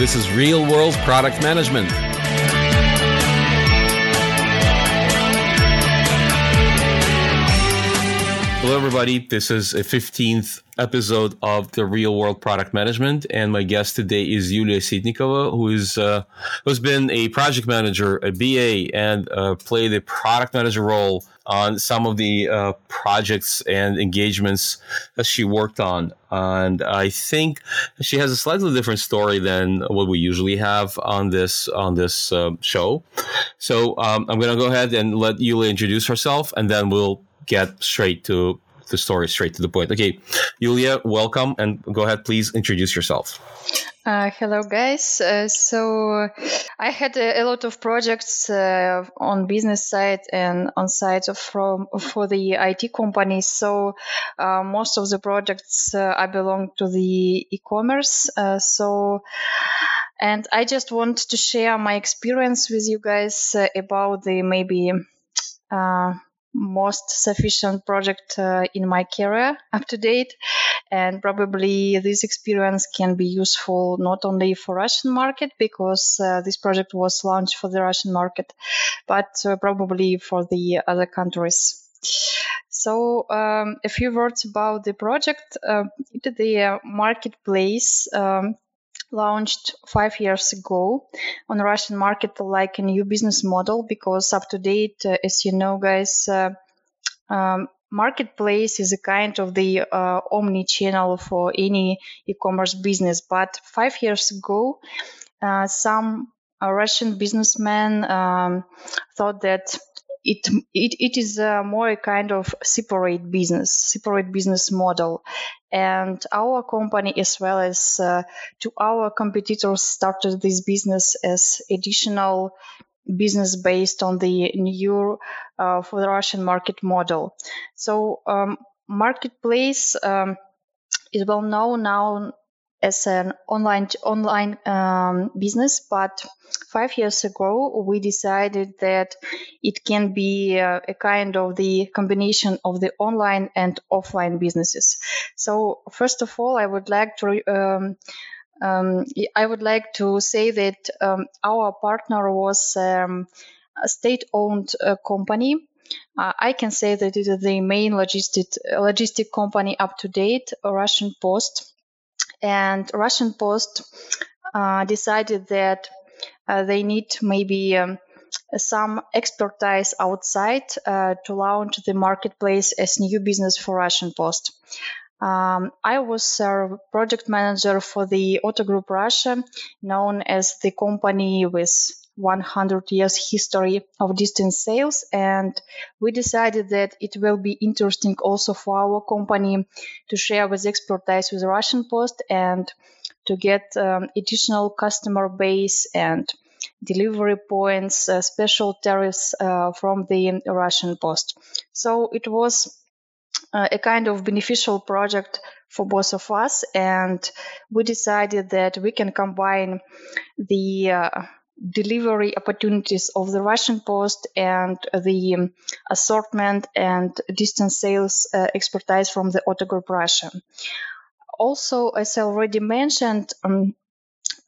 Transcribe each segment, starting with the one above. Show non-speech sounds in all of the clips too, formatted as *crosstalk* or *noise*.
This is Real World Product Management. Hello, everybody. This is a 15th episode of the Real World Product Management, and my guest today is Yulia Sitnikova, who is uh, who's been a project manager, a BA, and uh, played a product manager role on some of the uh, projects and engagements that she worked on. And I think she has a slightly different story than what we usually have on this on this uh, show. So um, I'm going to go ahead and let Yulia introduce herself, and then we'll get straight to the story, straight to the point. Okay, Julia, welcome, and go ahead, please introduce yourself. Uh, hello, guys. Uh, so I had a, a, lot of projects uh, on business side and on side from for the IT companies. So uh, most of the projects uh, I belong to the e-commerce. Uh, so and I just want to share my experience with you guys about the maybe most sufficient project uh, in my career up to date. And probably this experience can be useful not only for russian market because uh, this project was launched for the russian market but uh, probably for the other countries. So um, a few words about the project. Uh, the marketplace um, launched five years ago on the Russian market like a new business model because up to date, uh, as you know, guys, uh, um, marketplace is a kind of the uh, omni channel for any e-commerce business. But five years ago, uh, some Russian businessmen um, thought that it it, it is uh, more a kind of separate business, separate business model, and our company as well as uh, to our competitors started this business as additional business based on the new uh, for the Russian market model. So um, marketplace um, is well known now as an online online um, business, but five years ago we decided that it can be uh, a kind of the combination of the online and offline businesses. So first of all, I would like to. Um, um, I would like to say that um, our partner was um, a state-owned uh, company uh, I can say that it is the main logistic logistic company up to date, Russian Post and Russian Post uh, decided that uh, they need maybe um, some expertise outside uh, to launch the marketplace as new business for Russian Post. Um, I was a project manager for the Otto Group Russia, known as the company with 100 years history of distance sales and we decided that it will be interesting also for our company to share with expertise with russian post and to get um, additional customer base and delivery points uh, special tariffs uh, from the russian post. So it was uh, a kind of beneficial project for both of us and we decided that we can combine the uh, delivery opportunities of the Russian Post and the um, assortment and distance sales uh, expertise from the Otto Group Russia. Also, as I already mentioned, um,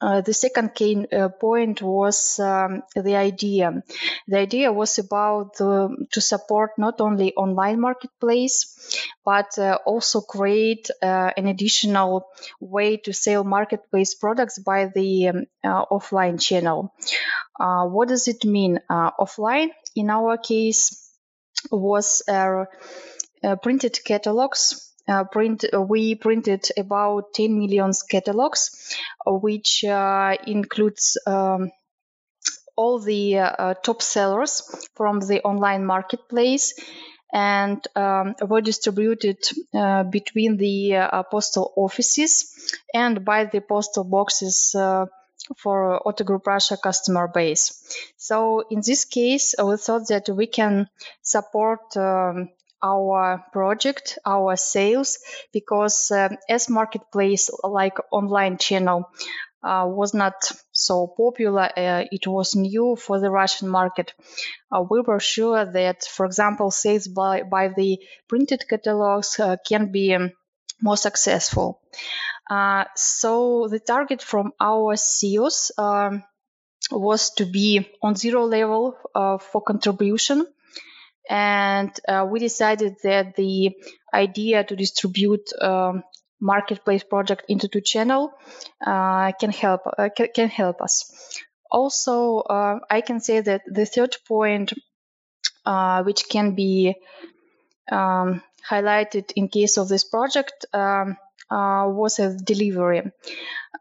uh, the second key uh, point was um, the idea. The idea was about to support not only online marketplace, but uh, also create uh, an additional way to sell marketplace products by the um, uh, offline channel. what does it mean? offline, in our case, was printed catalogs uh, print uh, we printed about 10 million catalogs uh, which uh, includes um, all the top sellers from the online marketplace and um, were distributed between the postal offices and by the postal boxes for Otto Group Russia customer base. So in this case, we thought that we can support um, our project, our sales, because um, as marketplace like online channel uh, was not so popular, uh, it was new for the Russian market. Uh, we were sure that, for example, sales by, by the printed catalogs uh, can be um, more successful. Uh, so the target from our CEOs um, was to be on zero level uh, for contribution. And uh, we decided that the idea to distribute um, marketplace project into two channel uh, can help uh, can, help us. Also, uh, I can say that the third point, which can be um, highlighted in case of this project, um, uh, was a delivery.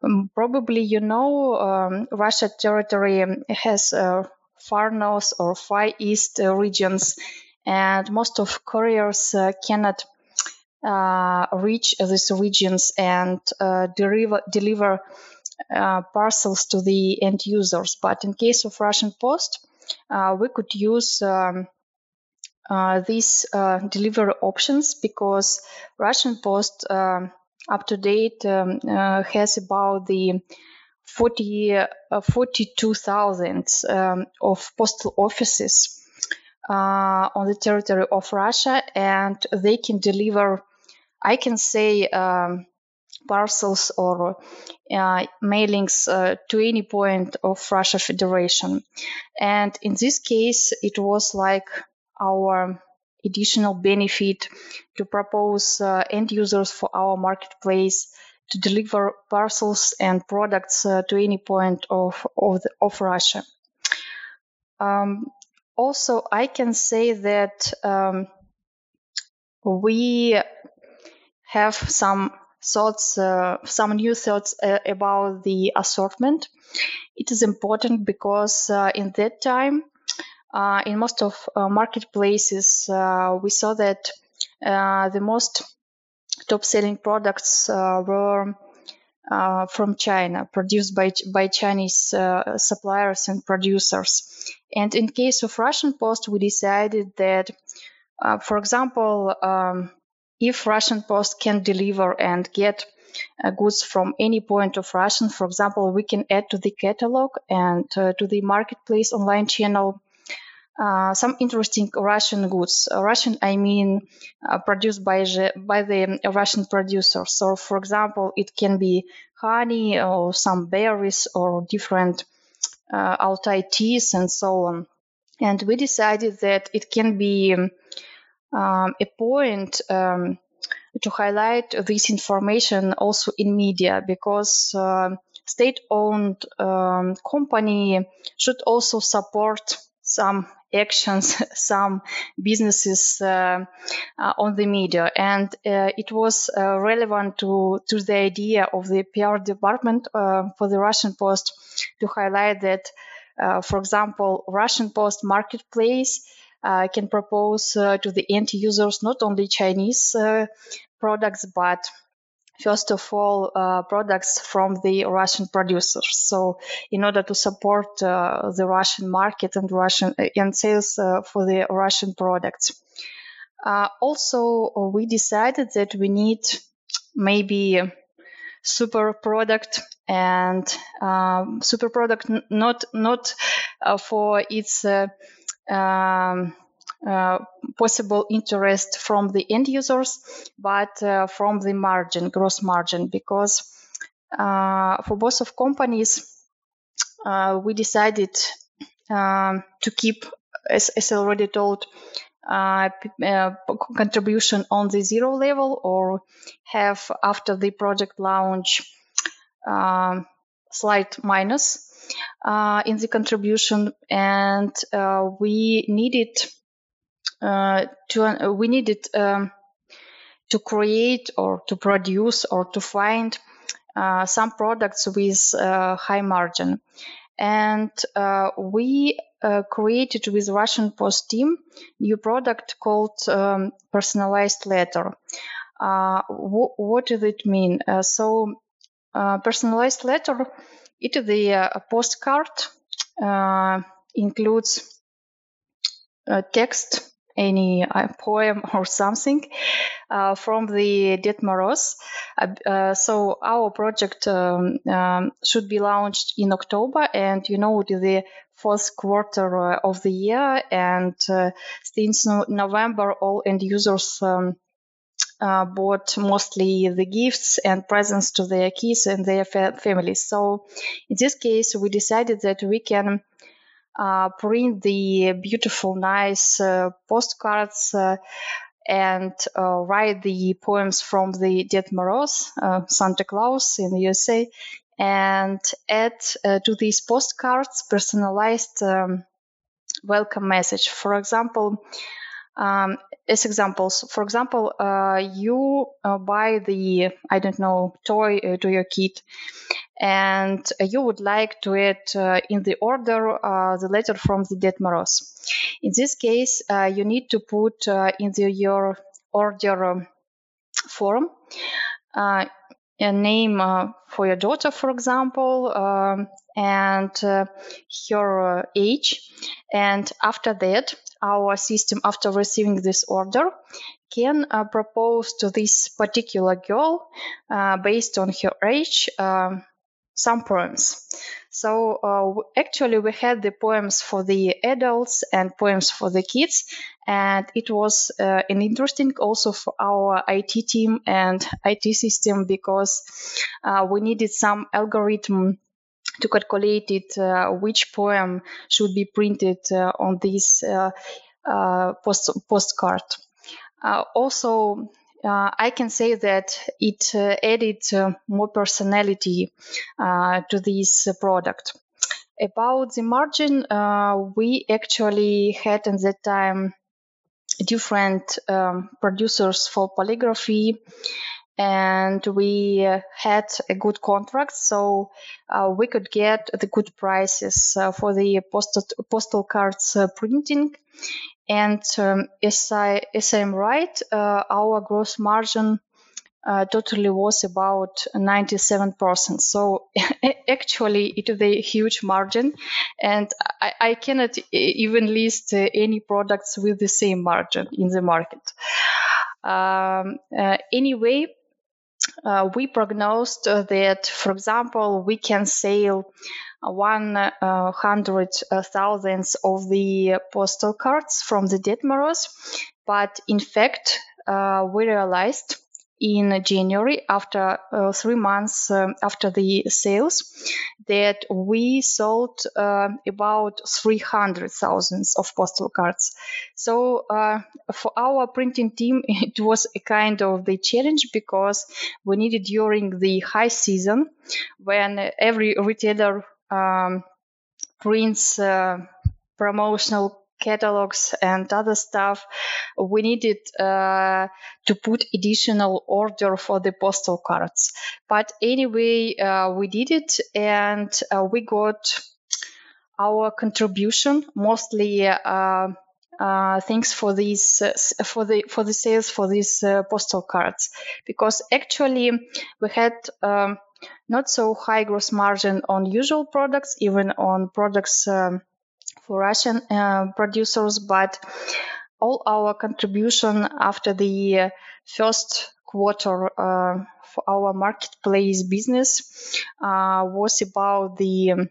Um, probably you know um, Russia territory has uh, far north or far east uh, regions, and most of couriers uh, cannot uh, reach these regions and uh, deliver parcels to the end users. But in case of Russian Post, we could use um, uh, these uh, delivery options because Russian Post um, up to date um, uh, has about the 40, uh, 42,000 um, of postal offices uh, on the territory of Russia, and they can deliver, I can say, um, parcels or uh, mailings uh, to any point of Russia Federation. And in this case, it was like our additional benefit to propose uh, end users for our marketplace to deliver parcels and products uh, to any point of of, the, of Russia. Um, also, I can say that um, we have some thoughts, uh, some new thoughts uh, about the assortment. It is important because uh, in that time uh, in most of uh, marketplaces, we saw that the most top-selling products were from China, produced by by Chinese suppliers and producers. And in case of Russian Post, we decided that, for example, um, if Russian Post can deliver and get uh, goods from any point of Russian, for example, we can add to the catalog and uh, to the marketplace online channel uh, some interesting Russian goods. Uh, Russian, I mean, uh, produced by the, by the Russian producer. So, for example, it can be honey or some berries or different uh, Altai teas and so on. And we decided that it can be um, a point um, to highlight this information also in media because uh, state-owned um, company should also support some actions, *laughs* some businesses uh, uh, on the media, and uh, it was uh, relevant to to the idea of the PR department for the Russian Post to highlight that, for example, Russian Post marketplace can propose to the end users not only Chinese products but first of all, uh, products from the Russian producers. So, in order to support uh, the Russian market and Russian uh, and sales uh, for the Russian products. Uh, also, we decided that we need maybe super product and um, super product not not for its um, uh, possible interest from the end users, but uh, from the margin, gross margin, because uh, for both of companies, uh, we decided um, to keep, as, as already told, uh, contribution on the zero level or have after the project launch um, slight minus in the contribution and we needed uh, to uh, we needed um, to create or to produce or to find uh, some products with uh, high margin. And uh, we uh, created with Russian Post team new product called um, personalized letter. W- what does it mean? so personalized letter, it is the postcard includes text any uh, poem or something uh, from the Ded Moroz. Uh, uh, so our project um, um, should be launched in October, and you know the fourth quarter uh, of the year, and uh, since no- November, all end users. Um, bought mostly the gifts and presents to their kids and their fa- families. So in this case, we decided that we can uh, print the beautiful, nice uh, postcards uh, and uh, write the poems from the Ded Moroz, Santa Claus in the USA, and add to these postcards personalized um, welcome message. For example, um, as examples, for example, uh, you uh, buy the I don't know toy uh, to your kid, and you would like to add uh, in the order uh, the letter from the Ded Moroz. In this case, uh, you need to put in the, your order um, form a name for your daughter, for example, um, and her age. And after that, our system, after receiving this order, can uh, propose to this particular girl, uh, based on her age, some poems. So uh, actually, we had the poems for the adults and poems for the kids, and it was uh, an interesting also for our IT team and IT system because uh, we needed some algorithm to calculate it uh, which poem should be printed uh, on this uh, post postcard. also, I can say that it added more personality to this product. About the margin, we actually had at that time different um, producers for polygraphy and we had a good contract, so uh, we could get the good prices uh, for the postal postal cards uh, printing. And um, as I as I'm right, uh, our gross margin uh, totally was about 97%. So *laughs* actually, it is a huge margin, and I, I cannot even list any products with the same margin in the market. Um, anyway, uh, we prognosed uh, that, for example, we can sell 100,000 uh, of the postal cards from the Ded Moroz, but in fact, uh, we realized in January, after uh, three months um, after the sales, that we sold uh, about 300,000 of postal cards. So uh, for our printing team, *laughs* it was a kind of the challenge because we needed during the high season when every retailer um, prints uh, promotional catalogs and other stuff, we needed uh, to put additional order for the postal cards. But anyway, uh, we did it and uh, we got our contribution mostly. Uh, uh, thanks for these uh, for the for the sales for these postal cards because actually we had um, not so high gross margin on usual products even on products um, for Russian uh, producers, but all our contribution after the first quarter uh, for our marketplace business uh, was about the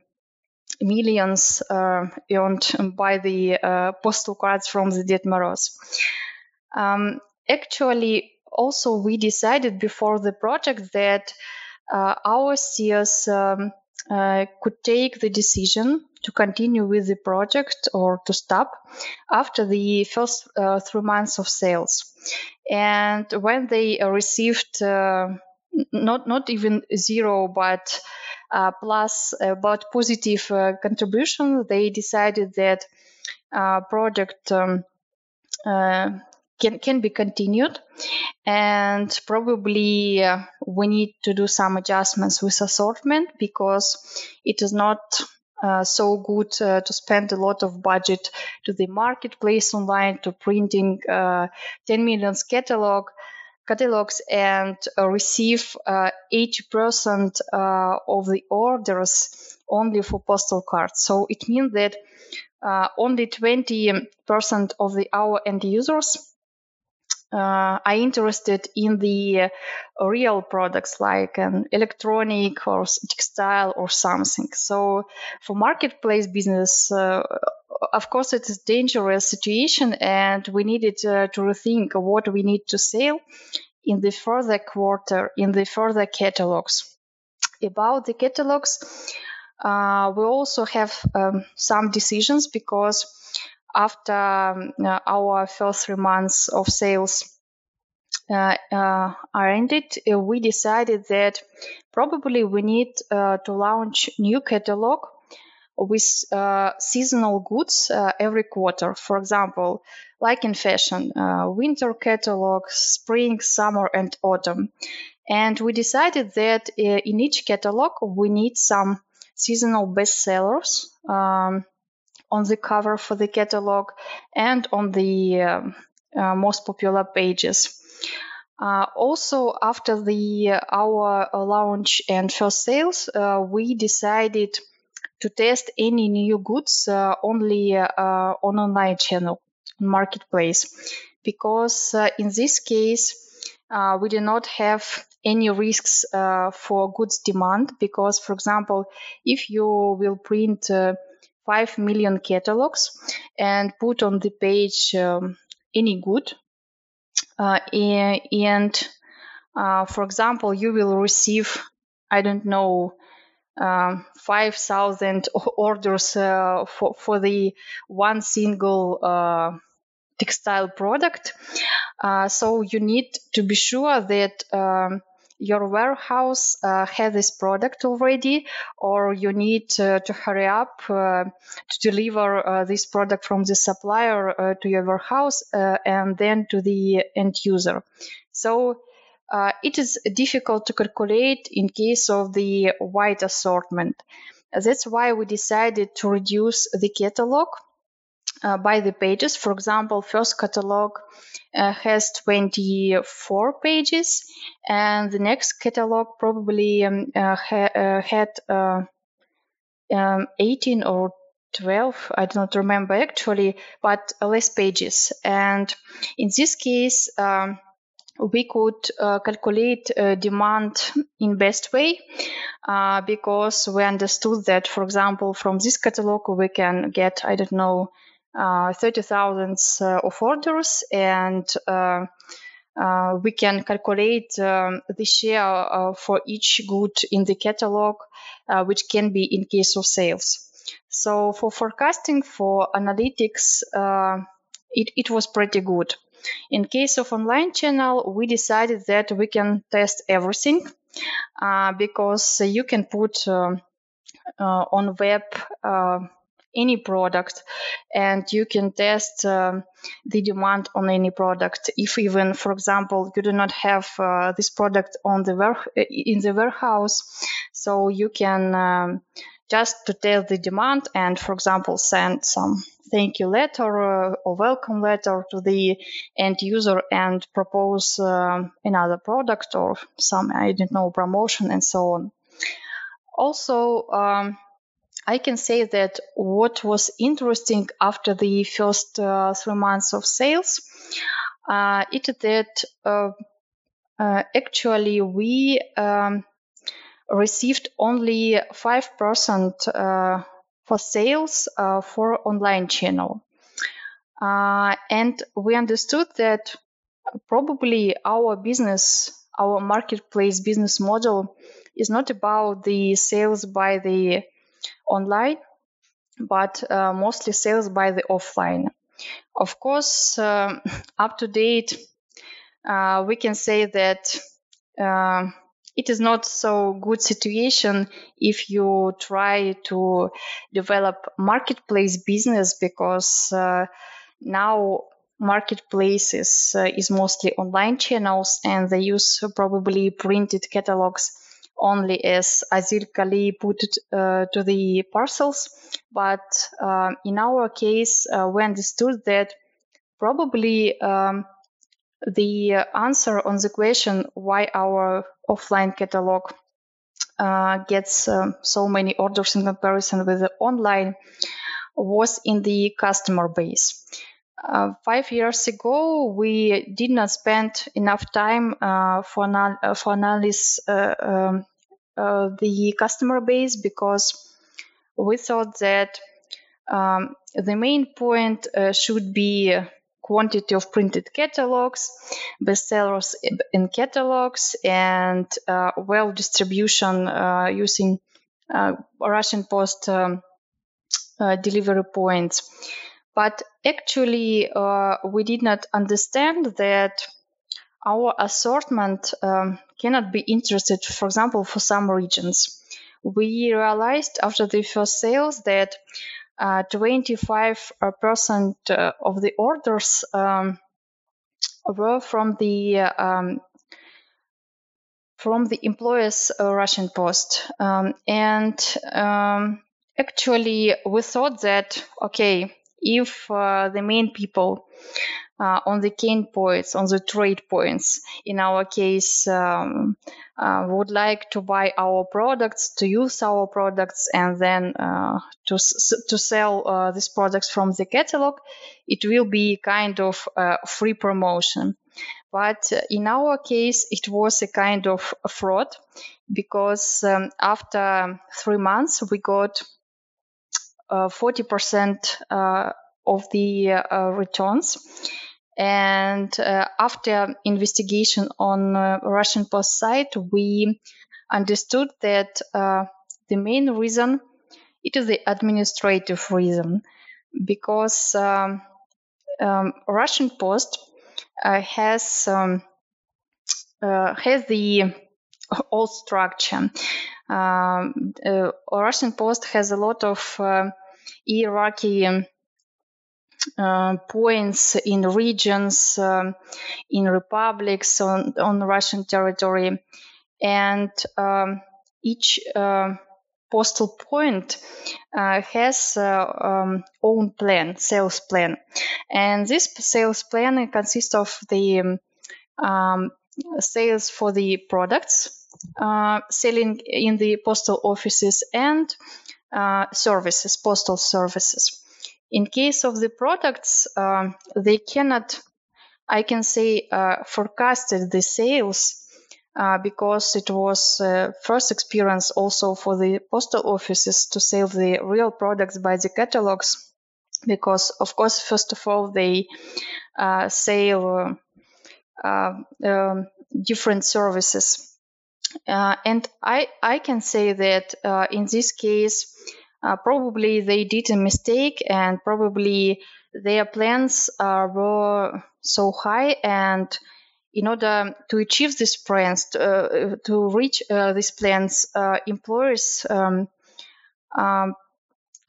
millions uh, earned by the uh, postal cards from the Ded Moroz. Um, actually, also we decided before the project that uh, our CS um, could take the decision to continue with the project or to stop after the first uh, three months of sales. And when they received uh, not not even zero, but uh, plus about positive uh, contribution, they decided that uh, project um, can can be continued and probably uh, we need to do some adjustments with assortment because it is not uh, so good uh, to spend a lot of budget to the marketplace online to printing uh, 10 million catalog catalogs and uh, receive 80% uh, of the orders only for postal cards. So it means that only 20% of the our end users uh, are interested in the real products like an electronic or textile or something. So for marketplace business, uh, of course, it is a dangerous situation, and we needed uh, to rethink what we need to sell. in the further quarter, in the further catalogs. About the catalogs, uh, we also have um, some decisions because after um, our first three months of sales uh, uh, are ended, uh, we decided that probably we need uh, to launch new catalog with uh, seasonal goods uh, every quarter. For example, like in fashion, winter catalog, spring, summer, and autumn. And we decided that in each catalog we need some seasonal bestsellers um, on the cover for the catalog and on the um, uh, most popular pages. Uh, also, after the uh, our launch and first sales, uh, we decided to test any new goods uh, only uh, on online channel marketplace because in this case we do not have any risks for goods demand because for example if you will print 5 million catalogs and put on the page um, any good. Uh, and uh, for example, you will receive, I don't know, um, 5,000 orders uh, for, for the one single uh, textile product. Uh, so you need to be sure that um, your warehouse uh, has this product already, or you need uh, to hurry up uh, to deliver uh, this product from the supplier uh, to your warehouse and then to the end user. So it is difficult to calculate in case of the wide assortment. That's why we decided to reduce the catalog uh, by the pages. For example, first catalog uh, has 24 pages, and the next catalog probably um, uh, ha- uh, had uh, um, 18 or 12 i don't remember actually but less pages and in this case um, we could uh, calculate uh, demand in best way uh, because we understood that for example from this catalog we can get i don't know uh, 30,000 uh, of orders and uh, uh, we can calculate um, the share uh, for each good in the catalog, uh, which can be in case of sales. So for forecasting, for analytics, it, it was pretty good. In case of online channel, we decided that we can test everything because you can put um, on web any product and you can test um, the demand on any product. If even for example you do not have uh, this product on the in the warehouse so you can um, just to test the demand and for example send some thank you letter uh, or welcome letter to the end user and propose um, another product or some i don't know promotion and so on. Also um, I can say that what was interesting after the first uh, three months of sales, uh, it that uh, uh actually we um, received only five percent uh, for sales uh, for online channel, and we understood that probably our business, our marketplace business model, is not about the sales by the online, but uh, mostly sales by the offline. Of course, um, *laughs* up to date, uh, we can say that uh, it is not so good situation if you try to develop marketplace business because uh, now marketplaces uh, is mostly online channels and they use probably printed catalogs only as Azil Kali put it uh, to the parcels. But uh, in our case, uh, we understood that probably um, the answer on the question why our offline catalog uh, gets um, so many orders in comparison with the online was in the customer base. Uh, five years ago, we did not spend enough time uh, for, anal- uh, for analysis uh, um, uh, the customer base because we thought that um, the main point should be quantity of printed catalogs, bestsellers in catalogs, and well distribution using Russian Post um, delivery points. But actually, uh, we did not understand that our assortment um, cannot be interested, for example, for some regions. We realized after the first sales that uh, 25% uh, of the orders um, were from the um, from the employers uh, Russian Post, um, and um, actually we thought that okay, if uh, the main people uh, on the cane points, on the trade points. In our case, um, uh, would like to buy our products, to use our products, and then to to sell these products from the catalog. It will be kind of free promotion. But in our case, it was a kind of a fraud because um, after three months, we got 40% uh, of the uh, returns. And uh, after investigation on uh, Russian Post site, we understood that uh, the main reason it is the administrative reason because um, um, Russian Post uh, has um, uh, has the old structure. Um, uh, Russian Post has a lot of hierarchy uh, points in regions, um, in republics on, on Russian territory, and um, each uh, postal point uh, has uh, um, own plan, sales plan, and this sales plan consists of the um, sales for the products uh, selling in the postal offices and uh, services, postal services. In case of the products, uh, they cannot, I can say, uh, forecasted the sales uh, because it was uh, first experience also for the postal offices to sell the real products by the catalogs. Because of course, first of all, they sell um, different services, and I I can say that in this case uh, probably they did a mistake and probably their plans uh, were so high and in order to achieve these plans uh, to reach uh, these plans uh, employers um, um,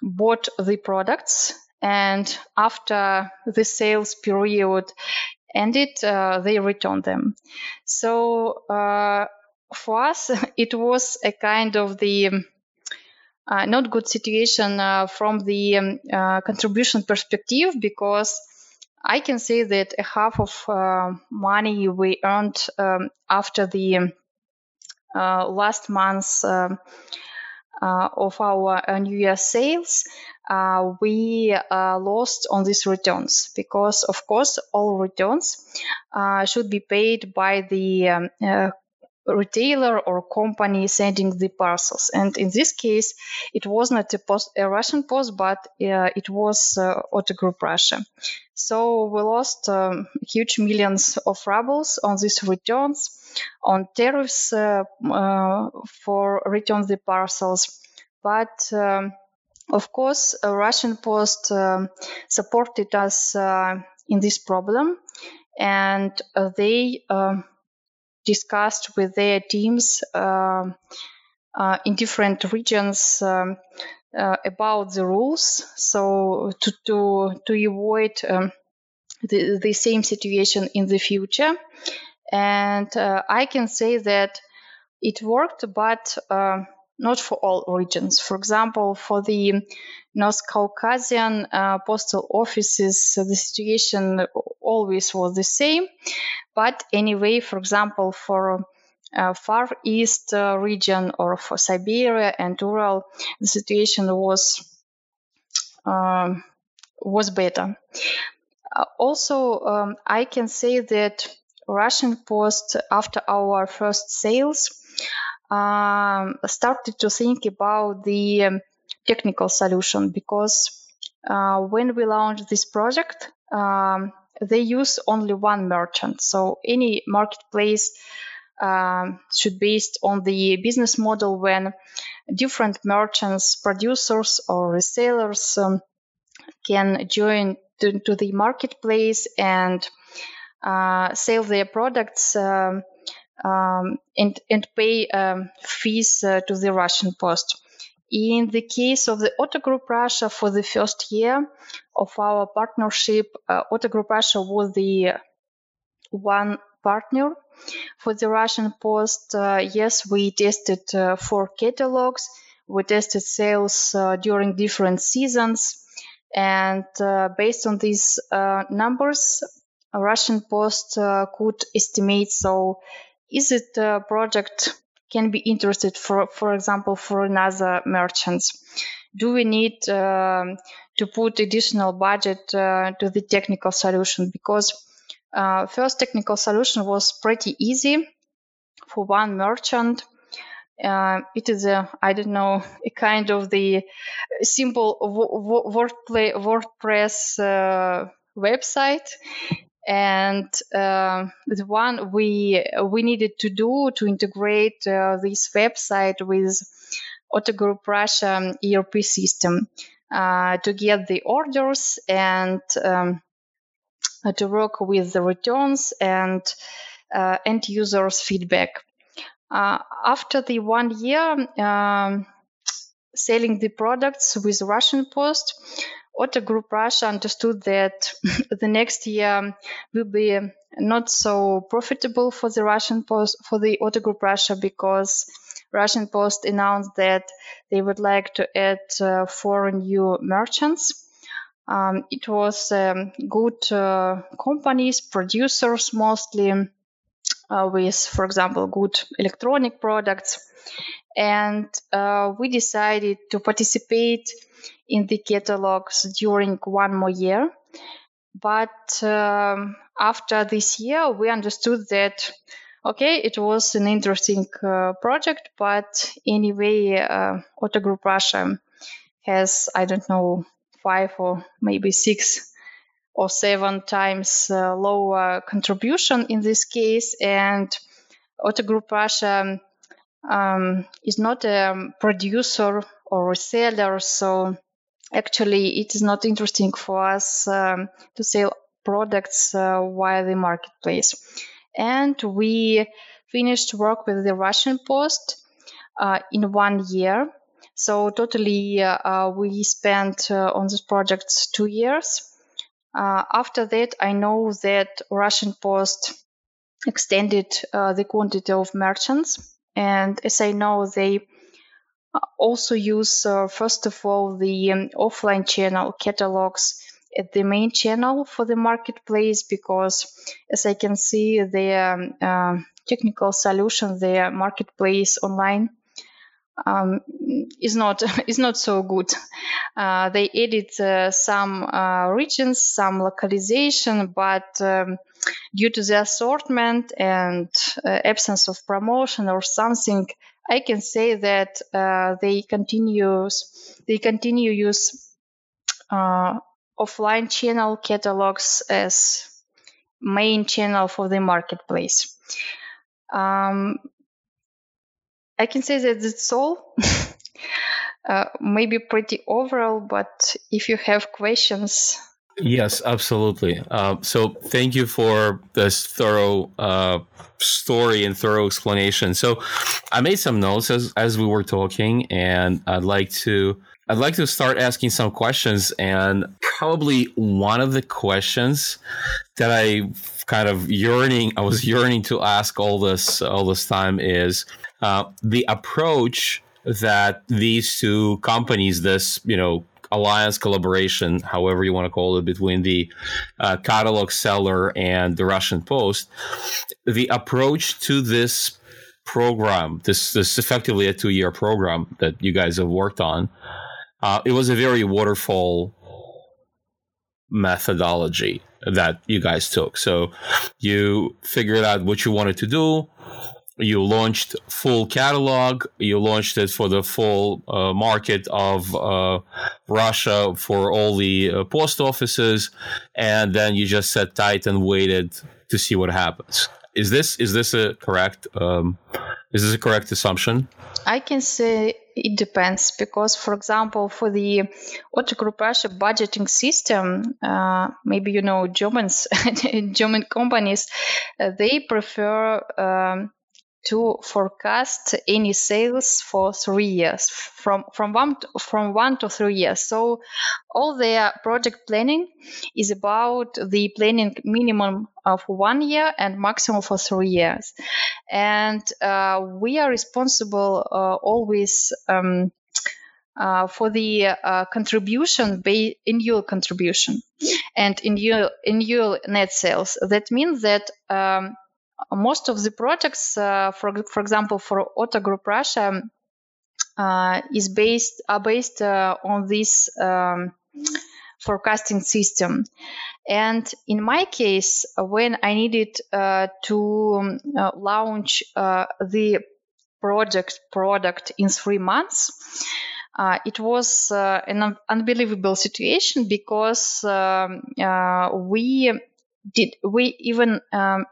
bought the products and after the sales period ended uh, they returned them. So for us *laughs* it was a kind of the uh, not good situation uh, from the um, uh, contribution perspective because I can say that a half of uh, money we earned um, after the um, uh, last month's um, uh, of our New Year sales, we lost on these returns because, of course, all returns should be paid by the um, retailer or company sending the parcels. And in this case, it was not a, post, a Russian post, but uh, it was uh, Otto Group Russia. So we lost um, huge millions of rubles on these returns, on tariffs uh, uh for return the parcels. But um, of course, Russian Post um, supported us uh, in this problem, and uh, they um, discussed with their teams um, uh, in different regions um, uh, about the rules, so to to to avoid um, the the same situation in the future. And uh, I can say that it worked, but uh, not for all regions. For example, for the North Caucasian uh, postal offices, the situation always was the same. But anyway, for example, for uh, Far East uh, region or for Siberia and Ural, the situation was um, was better. Uh, also, um, I can say that Russian Post, after our first sales, um, started to think about the um, technical solution because uh, when we launched this project, um, they use only one merchant. So any marketplace um, should based on the business model when different merchants, producers, or resellers um, can join to, to, the marketplace and uh, sell their products um, um and, and pay um, fees uh, to the Russian Post. In the case of the Otto Group Russia, for the first year of our partnership, uh, Otto Group Russia was the one partner for the Russian Post. Uh, yes, we tested uh, four catalogs. We tested sales uh, during different seasons. And uh, based on these uh, numbers, Russian Post could estimate so is it a project can be interested for for example for another merchants. Do we need um, to put additional budget uh, to the technical solution? Because uh, first technical solution was pretty easy for one merchant. Uh, it is a i don't know a kind of the simple wordplay wordpress uh, website and uh, the one we we needed to do to integrate uh, this website with Otto Group Russia ERP system uh, to get the orders and um, to work with the returns and uh, end users feedback. Uh, after the one year um, selling the products with Russian Post, Otto Group Russia understood that *laughs* the next year will be not so profitable for the Russian Post for the Otto Group Russia because Russian Post announced that they would like to add uh, four new merchants. Um, it was um, good uh, companies, producers mostly, uh, with, for example, good electronic products. And uh, we decided to participate in the catalogs during one more year. But um, after this year, we understood that okay, it was an interesting uh, project, but anyway, uh, Otto Group Russia has I don't know five or maybe six or seven times uh, lower contribution in this case, and Otto Group Russia um, is not a producer or reseller, so actually it is not interesting for us um, to sell products uh, via the marketplace. And we finished work with the Russian Post uh, in one year. So totally, uh, uh we spent uh, on this project two years. Uh, after that, I know that Russian Post extended the quantity of merchants, and as I know, they also use, uh, first of all, the um, offline channel catalogs at the main channel for the marketplace because, as I can see, the um, uh, technical solution, the marketplace online, um, is not *laughs* is not so good. Uh, they edit uh, some uh, regions, some localization, but um, due to the assortment and uh, absence of promotion or something, I can say that uh, they continues they continue use uh, offline channel catalogs as main channel for the marketplace. Um, I can say that it's all. *laughs* uh, maybe pretty overall, but if you have questions, Yes, absolutely. Uh, so thank you for this thorough uh, story and thorough explanation. So I made some notes as as we were talking, and I'd like to I'd like to start asking some questions. And probably one of the questions that I kind of yearning I was yearning to ask all this all this time is uh, the approach that these two companies, this you know alliance collaboration, however you want to call it, between the uh, catalog seller and the Russian Post, the approach to this program, this this effectively a two year program that you guys have worked on, uh, it was a very waterfall methodology that you guys took. So you figured out what you wanted to do you launched full catalog you launched it for the full uh, market of uh, russia for all the uh, post offices and then you just sat tight and waited to see what happens. Is this is this a correct um, is this a correct assumption? I can say it depends because for example for the Otto Group Russia budgeting system uh, maybe you know germans *laughs* german companies uh, they prefer um, to forecast any sales for three years from from one to, from one to three years. So all their project planning is about the planning minimum of one year and maximum for three years. And uh, we are responsible uh, always um, uh, for the uh, contribution by annual contribution and in annual, annual net sales. That means that um, most of the projects, uh, for for example, for Otto Group Russia, uh, is based are based uh, on this um, forecasting system. And in my case, when I needed uh, to um, uh, launch uh, the project product in three months, it was an unbelievable situation because um, we did we even um,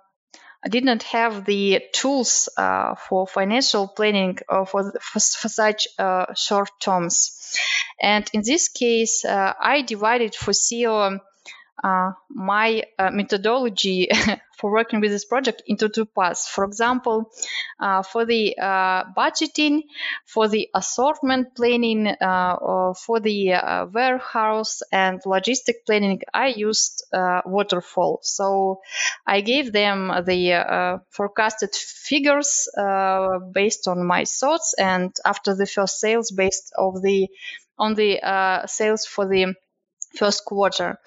did not have the tools uh, for financial planning uh, for, for, for, such uh, short terms. And in this case, uh, I divided for SEO uh, my methodology *laughs* for working with this project into two parts. For example, uh, for the uh, budgeting, for the assortment planning, uh, for the uh, warehouse and logistic planning, I used waterfall. So I gave them the forecasted figures based on my thoughts, and after the first sales, based of the on the sales for the first quarter.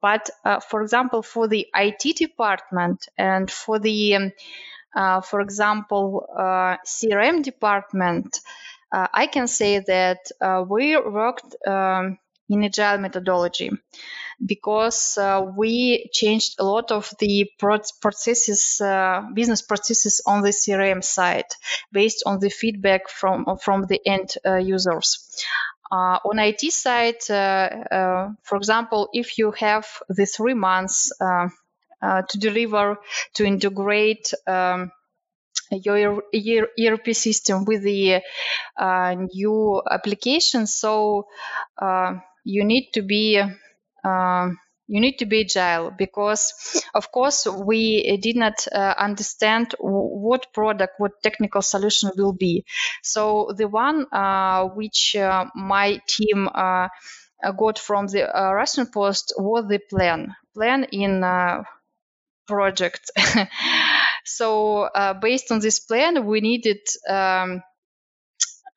But uh, for example, for the IT department and for the, um, uh, for example, uh, CRM department, uh, I can say that uh, we worked um, in agile methodology because uh, we changed a lot of the processes, business processes on the CRM side based on the feedback from from the end users. Uh, on IT side, uh, uh, for example, if you have the three months uh, uh, to deliver, to integrate um, your ERP system with the uh, new application, so you need to be you need to be agile because of course we did not uh, understand what product what technical solution will be. So the one uh, which uh, my team uh, got from the uh, russian post was the plan plan in uh, project. *laughs* So based on this plan we needed um,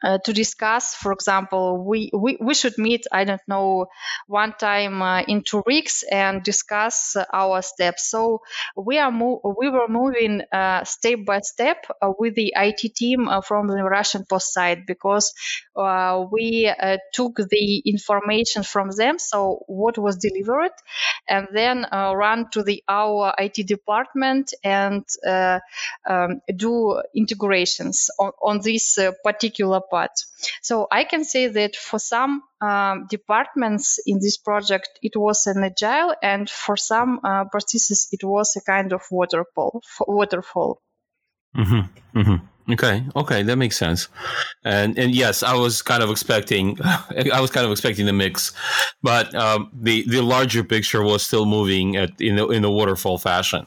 uh, to discuss. For example we, we we should meet i don't know one time uh, in two weeks and discuss uh, our steps. So we are mo- we were moving uh, step by step uh, with the it team uh, from the russian post side because we took the information from them so what was delivered and then run to the our it department and um, do integrations on, on this particular part. So I can say that for some um, departments in this project, it was an agile, and for some uh, processes, it was a kind of waterfall. Waterfall. Mm-hmm. Mm-hmm. Okay, okay, that makes sense. And and yes, I was kind of expecting, *laughs* I was kind of expecting the mix, but um, the the larger picture was still moving at in the in the waterfall fashion.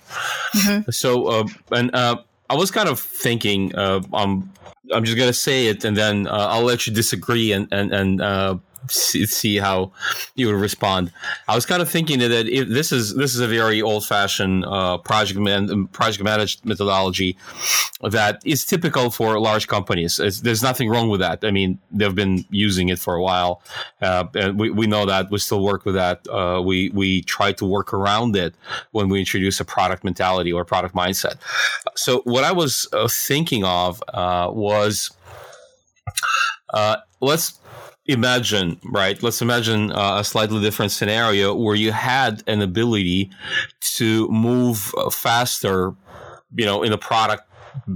Mm-hmm. So uh, and uh, I was kind of thinking, uh, um, I'm just gonna say it, and then uh, I'll let you disagree and and and uh, see, see how you would respond. I was kind of thinking that if this is this is a very old fashioned uh, project man, project managed methodology that is typical for large companies. It's, there's nothing wrong with that. I mean, they've been using it for a while, uh, and we, we know that we still work with that. Uh, we we try to work around it when we introduce a product mentality or product mindset. So what I was uh, thinking of uh, was. Uh, let's imagine, right? Let's imagine uh, a slightly different scenario where you had an ability to move uh, faster, you know, in a product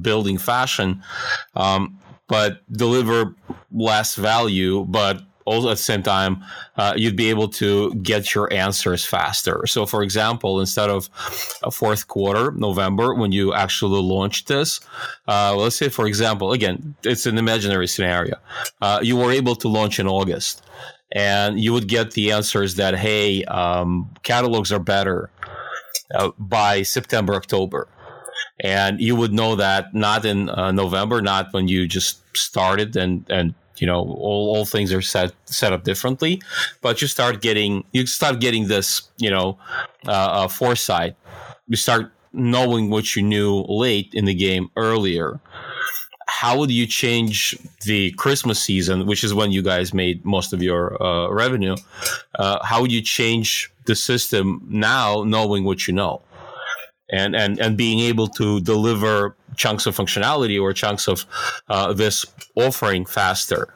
building fashion, um, but deliver less value, but also at the same time, uh, you'd be able to get your answers faster. So, for example, instead of a fourth quarter, November, when you actually launch this, uh, let's say, for example, again, it's an imaginary scenario, uh, you were able to launch in August. And you would get the answers that, hey, um, catalogs are better uh, by September, October and you would know that not in uh, November, not when you just started and and you know all, all things are set set up differently but you start getting you start getting this you know uh, uh, foresight. You start knowing what you knew late in the game earlier. How would you change the christmas season which is when you guys made most of your uh, revenue? Uh, how would you change the system now knowing what you know and and and being able to deliver chunks of functionality or chunks of uh, this offering faster.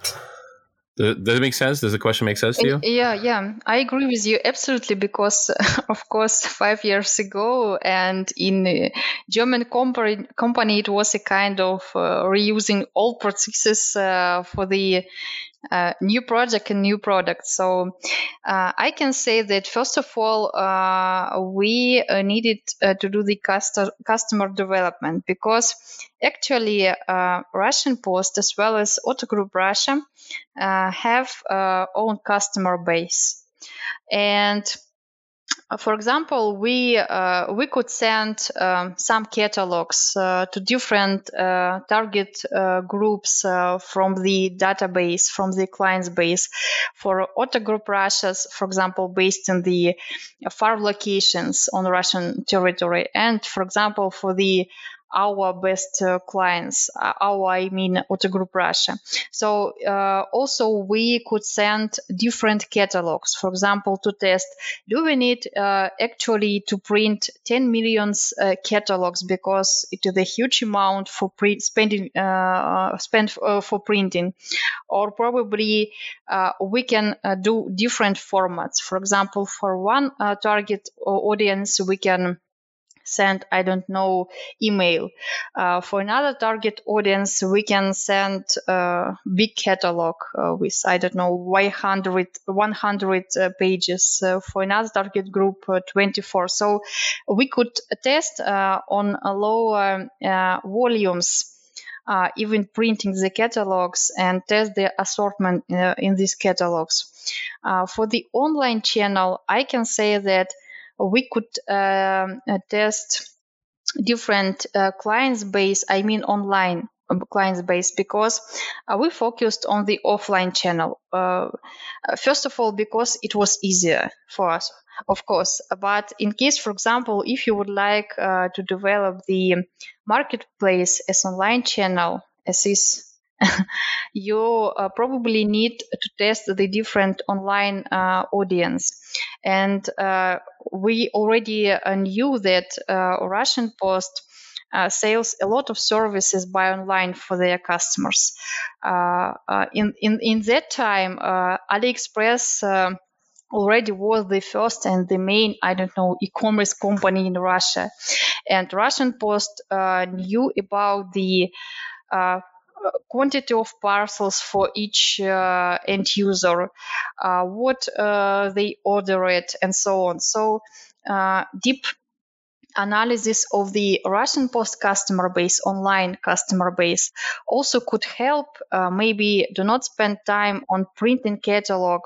Does, it make sense? Does the question make sense to you? Yeah, yeah, I agree with you absolutely because, *laughs* of course, five years ago and in German company, company, it was a kind of uh, reusing old processes uh, for the uh, new project and new product. So uh, I can say that first of all, uh, we uh, needed uh, to do the custo- customer development because actually uh, Russian Post as well as Otto Group Russia have own customer base and for example, we uh, we could send um, some catalogs uh, to different uh, target uh, groups uh, from the database, from the client's base. For Otto Group Russia's, for example, based in the far locations on Russian territory, and for example, for the our best uh, clients. Uh, our, I mean, Otto Group Russia. So uh, also we could send different catalogs, for example, to test. Do we need uh, actually to print 10 millions uh, catalogs because it is a huge amount for pre- spending uh, spend for printing, or probably we can do different formats. For example, for one target audience, we can send i don't know email. Uh, for another target audience we can send a uh, big catalog uh, with i don't know 100 100 uh, pages uh, for another target group uh, 24 so we could test on lower volumes even printing the catalogs and test the assortment in these catalogs. For the online channel i can say that we could um, uh, test different uh, clients base i mean online um, clients base because uh, we focused on the offline channel uh, first of all because it was easier for us of course. But in case for example if you would like uh, to develop the marketplace as online channel as is *laughs* you uh, probably need to test the different online uh, audience. And uh, we already uh, knew that uh, Russian Post uh, sells a lot of services by online for their customers. in, in, in that time, AliExpress already was the first and the main, I don't know, e-commerce company in Russia. And Russian Post knew about the uh, quantity of parcels for each uh, end user, uh, what uh, they order it, and so on. So deep analysis of the Russian Post customer base, online customer base, also could help. Uh, maybe do not spend time on printing catalog,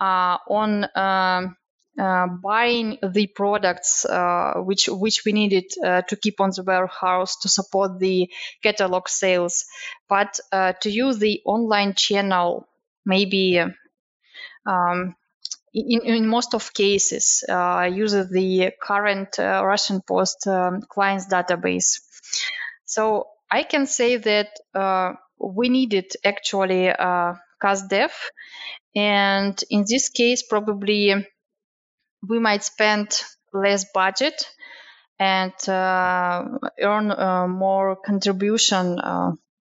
uh, on um, uh, buying the products uh, which which we needed uh, to keep on the warehouse to support the catalog sales, but uh, to use the online channel maybe. Um, in, in most of cases, uh, uses the current uh, Russian Post um, clients database. So I can say that we needed actually uh, CustDev, and in this case, probably we might spend less budget and uh, earn uh, more contribution uh,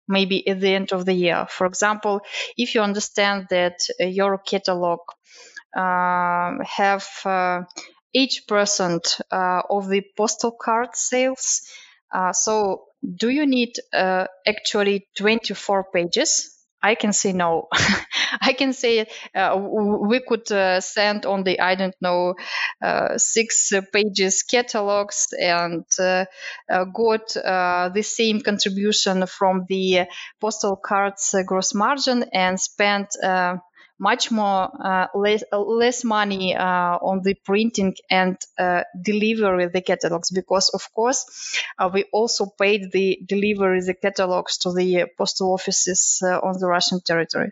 maybe at the end of the year. For example, if you understand that your catalog uh, have uh, 8% uh, of the postal card sales, Uh, so, do you need uh, actually 24 pages? I can say no. *laughs* I can say uh, we could uh, send on the I don't know uh, six pages catalogs and uh, uh, got the same contribution from the postal cards gross margin and spent much more uh, less less money uh, on the printing and uh, delivery the catalogs because of course we also paid the delivery the catalogs to the postal offices on the Russian territory.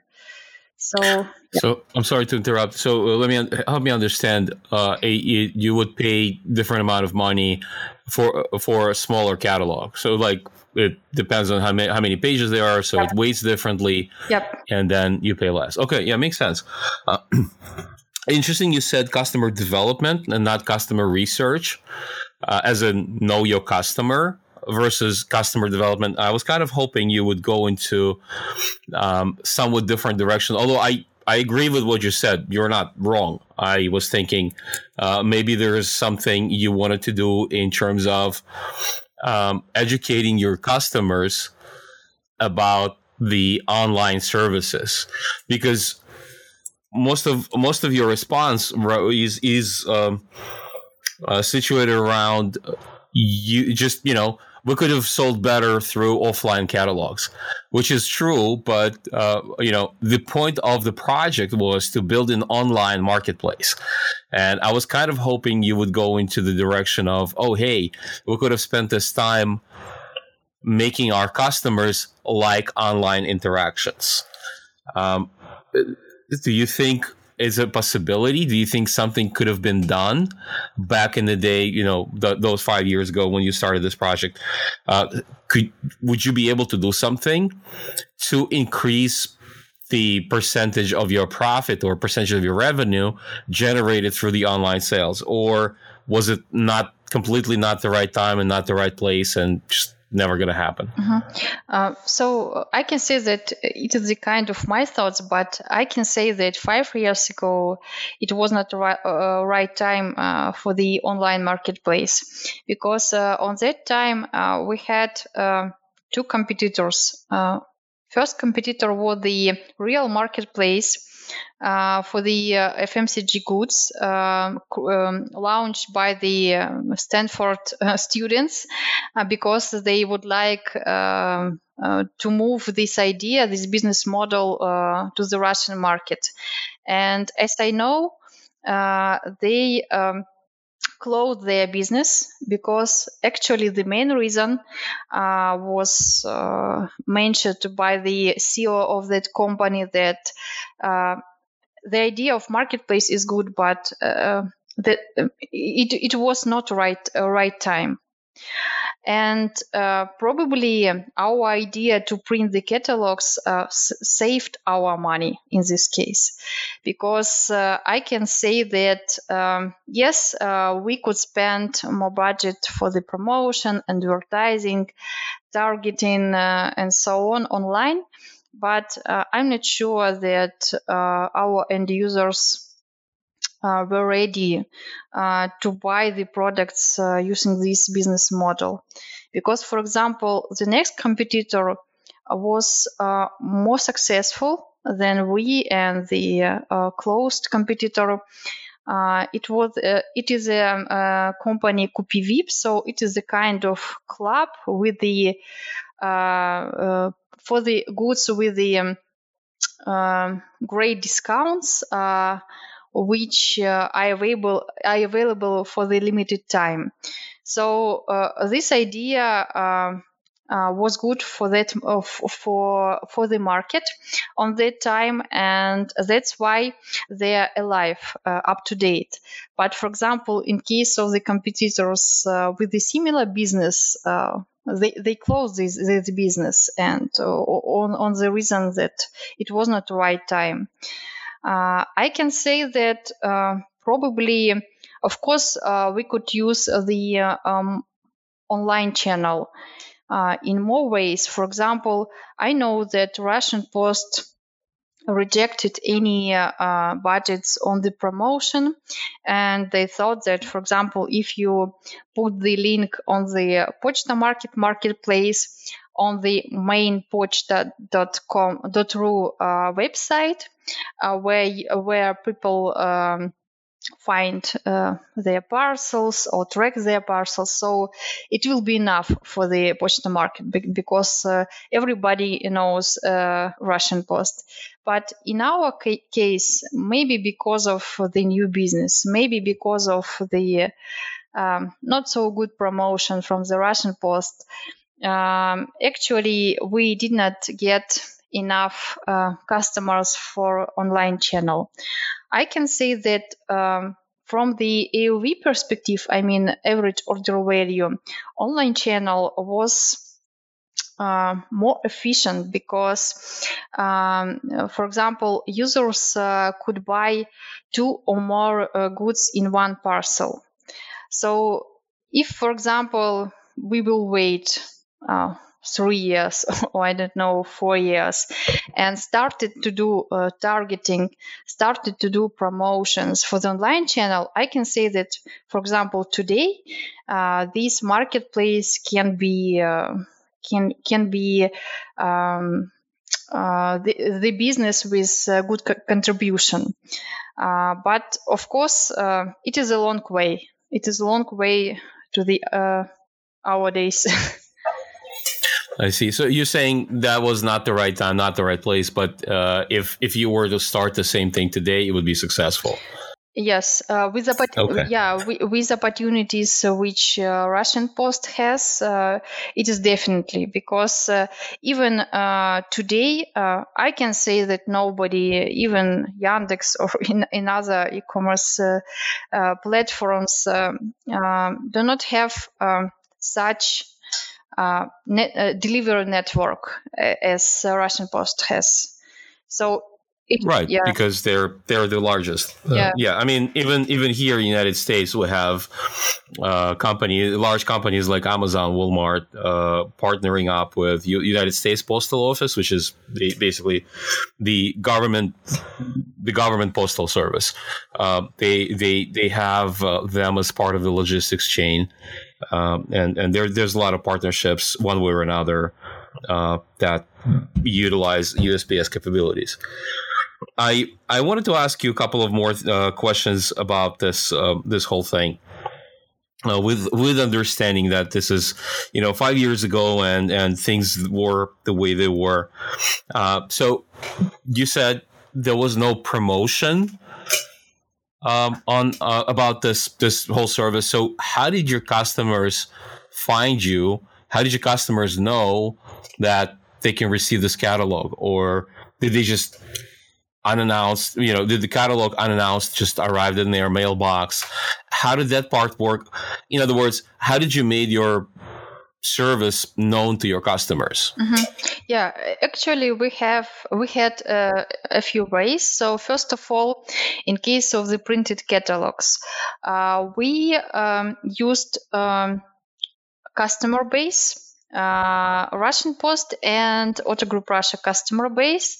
So, yeah. so I'm sorry to interrupt. So uh, let me help me understand. Uh, a, you would pay different amount of money for for a smaller catalog. So like it depends on how many how many pages there are. So yep. it weights differently. Yep. And then you pay less. Okay. Yeah, makes sense. Uh, *clears throat* interesting. You said customer development and not customer research, uh, as a know your customer versus customer development. I was kind of hoping you would go into um, somewhat different direction. Although I I agree with what you said. You're not wrong. I was thinking uh, maybe there is something you wanted to do in terms of um, educating your customers about the online services because most of most of your response is is um, uh, situated around you just you know we could have sold better through offline catalogs, which is true. But uh, you know, the point of the project was to build an online marketplace, and I was kind of hoping you would go into the direction of, oh, hey, we could have spent this time making our customers like online interactions. Um, do you think is a possibility? Do you think something could have been done back in the day? You know, those five years ago when you started this project. Uh, could would you be able to do something to increase the percentage of your profit or percentage of your revenue generated through the online sales, or was it not completely not the right time and not the right place and just never going to happen. Mm-hmm. Uh, so I can say that it is the kind of my thoughts, but I can say that five years ago it was not right, uh, right time uh, for the online marketplace because uh, on that time uh, we had uh, two competitors. first competitor was the real marketplace uh, for the uh, FMCG goods um, um, launched by the um, Stanford uh, students uh, because they would like um, uh, to move this idea, this business model to the Russian market. And as I know, they um, closed their business because actually the main reason uh, was uh, mentioned by the CEO of that company that uh, the idea of marketplace is good, but uh, that it it was not right uh, right time and uh, probably our idea to print the catalogs uh, s- saved our money in this case. Because uh, i can say that um, yes uh, we could spend more budget for the promotion advertising targeting uh, and so on online but uh, i'm not sure that our end users were ready uh, to buy the products uh, using this business model. Because, for example, the next competitor was uh, more successful than we and the uh, closed competitor. Uh, it was it is a, a company Kupivip, so it is a kind of club with the for the goods with the um, great discounts which uh, are available are available for the limited time. So uh, this idea uh, uh was good for that uh, for for the market on that time, and that's why they are alive, uh, up to date. But for example, in case of the competitors with the similar business. they, they closed this, this business and on, on the reason that it was not the right time. Uh, I can say that uh, probably, of course, uh, we could use the um, online channel in more ways. For example, I know that Russian Post rejected any uh, budgets on the promotion and they thought that for example if you put the link on the pochta market marketplace on the main pochta.com.ru uh, website uh, where where people um, find uh, their parcels or track their parcels. So it will be enough for the Pochta market because uh, everybody knows uh, Russian Post. But in our ca- case, maybe because of the new business, maybe because of the um, not so good promotion from the Russian Post, um, actually we did not get enough uh, customers for online channel. I can say that um, from the AOV perspective, I mean average order value, online channel was uh, more efficient because, um, for example, users uh, could buy two or more uh, goods in one parcel. So, if, for example, we will wait uh, three years *laughs* or I don't know, four years, and started to do uh, targeting, started to do promotions for the online channel, I can say that, for example, today, uh, this marketplace can be uh, can can be um, uh, the, the business with good co- contribution. Uh, but of course, uh, it is a long way. It is a long way to the our days. *laughs* I see. So you're saying that was not the right time, not the right place. But uh, if if you were to start the same thing today, it would be successful. Yes, uh, with oppor- okay. yeah, with opportunities which uh, Russian Post has, uh, it is definitely because uh, even uh, today I can say that nobody, even Yandex or *laughs* in, in other e-commerce platforms, um, um, do not have um, such uh, net, uh, delivery network uh, as Russian Post has. So it, right, yeah. because they're they're the largest. Uh, yeah, yeah. I mean, even even here in the United States, we have uh, company large companies like Amazon, Walmart, uh, partnering up with U- United States Postal Office, which is the, basically the government the government postal service. Uh, they they they have uh, them as part of the logistics chain, um, and and there there's a lot of partnerships one way or another uh, that utilize USPS capabilities. I I wanted to ask you a couple of more uh, questions about this uh, this whole thing. Uh, with with understanding that this is you know five years ago and and things were the way they were. Uh, so you said there was no promotion um, on uh, about this this whole service. So how did your customers find you? How did your customers know that they can receive this catalog, or did they just unannounced you know did the catalog unannounced just arrived in their mailbox how did that part work in other words how did you made your service known to your customers mm-hmm. yeah actually we have we had uh, a few ways so first of all in case of the printed catalogs uh, we um, used um, customer base uh, Russian Post and Otto Group Russia customer base.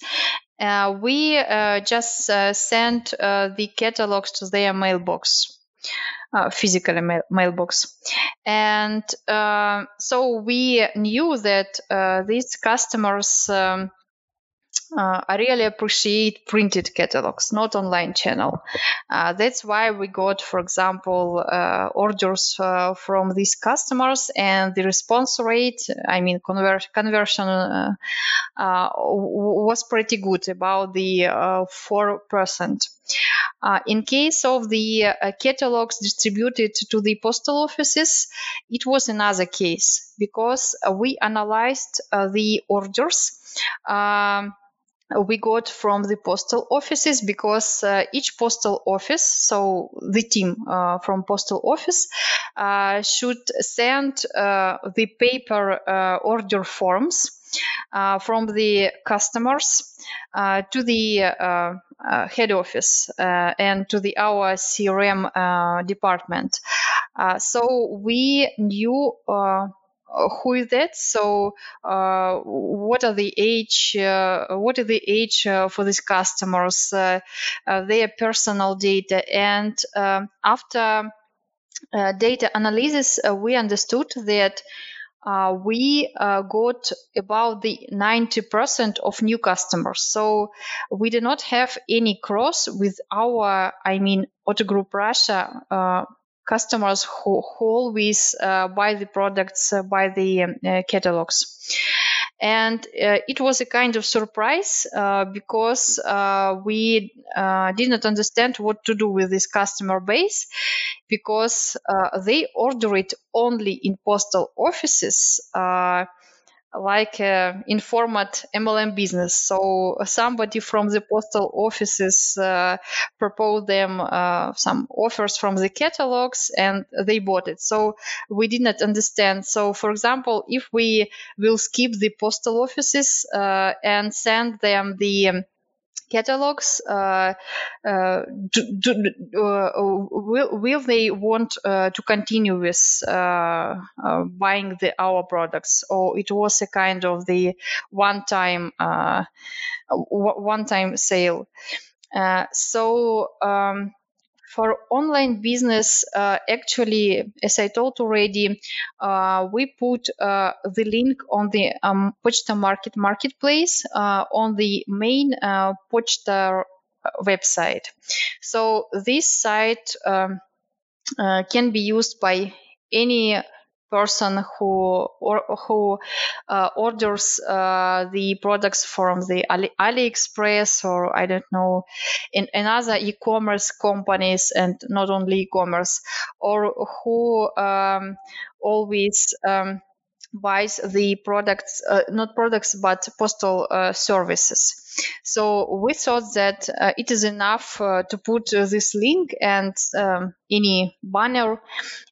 Uh, we uh, just uh, sent the catalogs to their mailbox. Uh, physical mail- mailbox. And uh, so we knew that uh, these customers um, uh, I really appreciate printed catalogs, not online channel. Uh, that's why we got, for example, uh, orders uh, from these customers, and the response rate, I mean, conver- conversion uh, uh, was pretty good, about the four percent. In case of the catalogs distributed to the postal offices, it was another case because we analyzed the orders. Um, we got from the postal offices because uh, each postal office, so the team uh, from postal office, uh, should send uh, the paper uh, order forms uh, from the customers to the head office and to the our CRM department. so we knew who is that? So, uh, what are the age? Uh, what is the age uh, for these customers? Uh, uh, their personal data, and um, after uh, data analysis, we understood that. We got about the 90% of new customers. So we do not have any cross with our, I mean, Otto Group Russia customers who, who always uh, buy the products uh, by the um, uh, catalogs. And uh, it was a kind of surprise uh, because uh, we did not understand what to do with this customer base because they order it only in postal offices like uh, in format MLM business. So somebody from the postal offices uh, proposed them uh, some offers from the catalogs and they bought it. So we did not understand. So for example, if we will skip the postal offices uh, and send them the um, catalogs uh, uh, do, do, uh, will, will they want to continue with buying the our products? Or it was a kind of the one time one time sale. So um, for online business, uh, actually, as I told already, uh, we put uh, the link on the um, Pochta Market marketplace uh, on the main uh, Pochta website. So this site um, uh, can be used by any person who or who uh, orders uh, the products from the Ali- AliExpress or I don't know in other e-commerce companies and not only e-commerce or who um, always um, buys the products, uh, not products, but postal uh, services. So we thought that uh, it is enough uh, to put uh, this link and um, any banner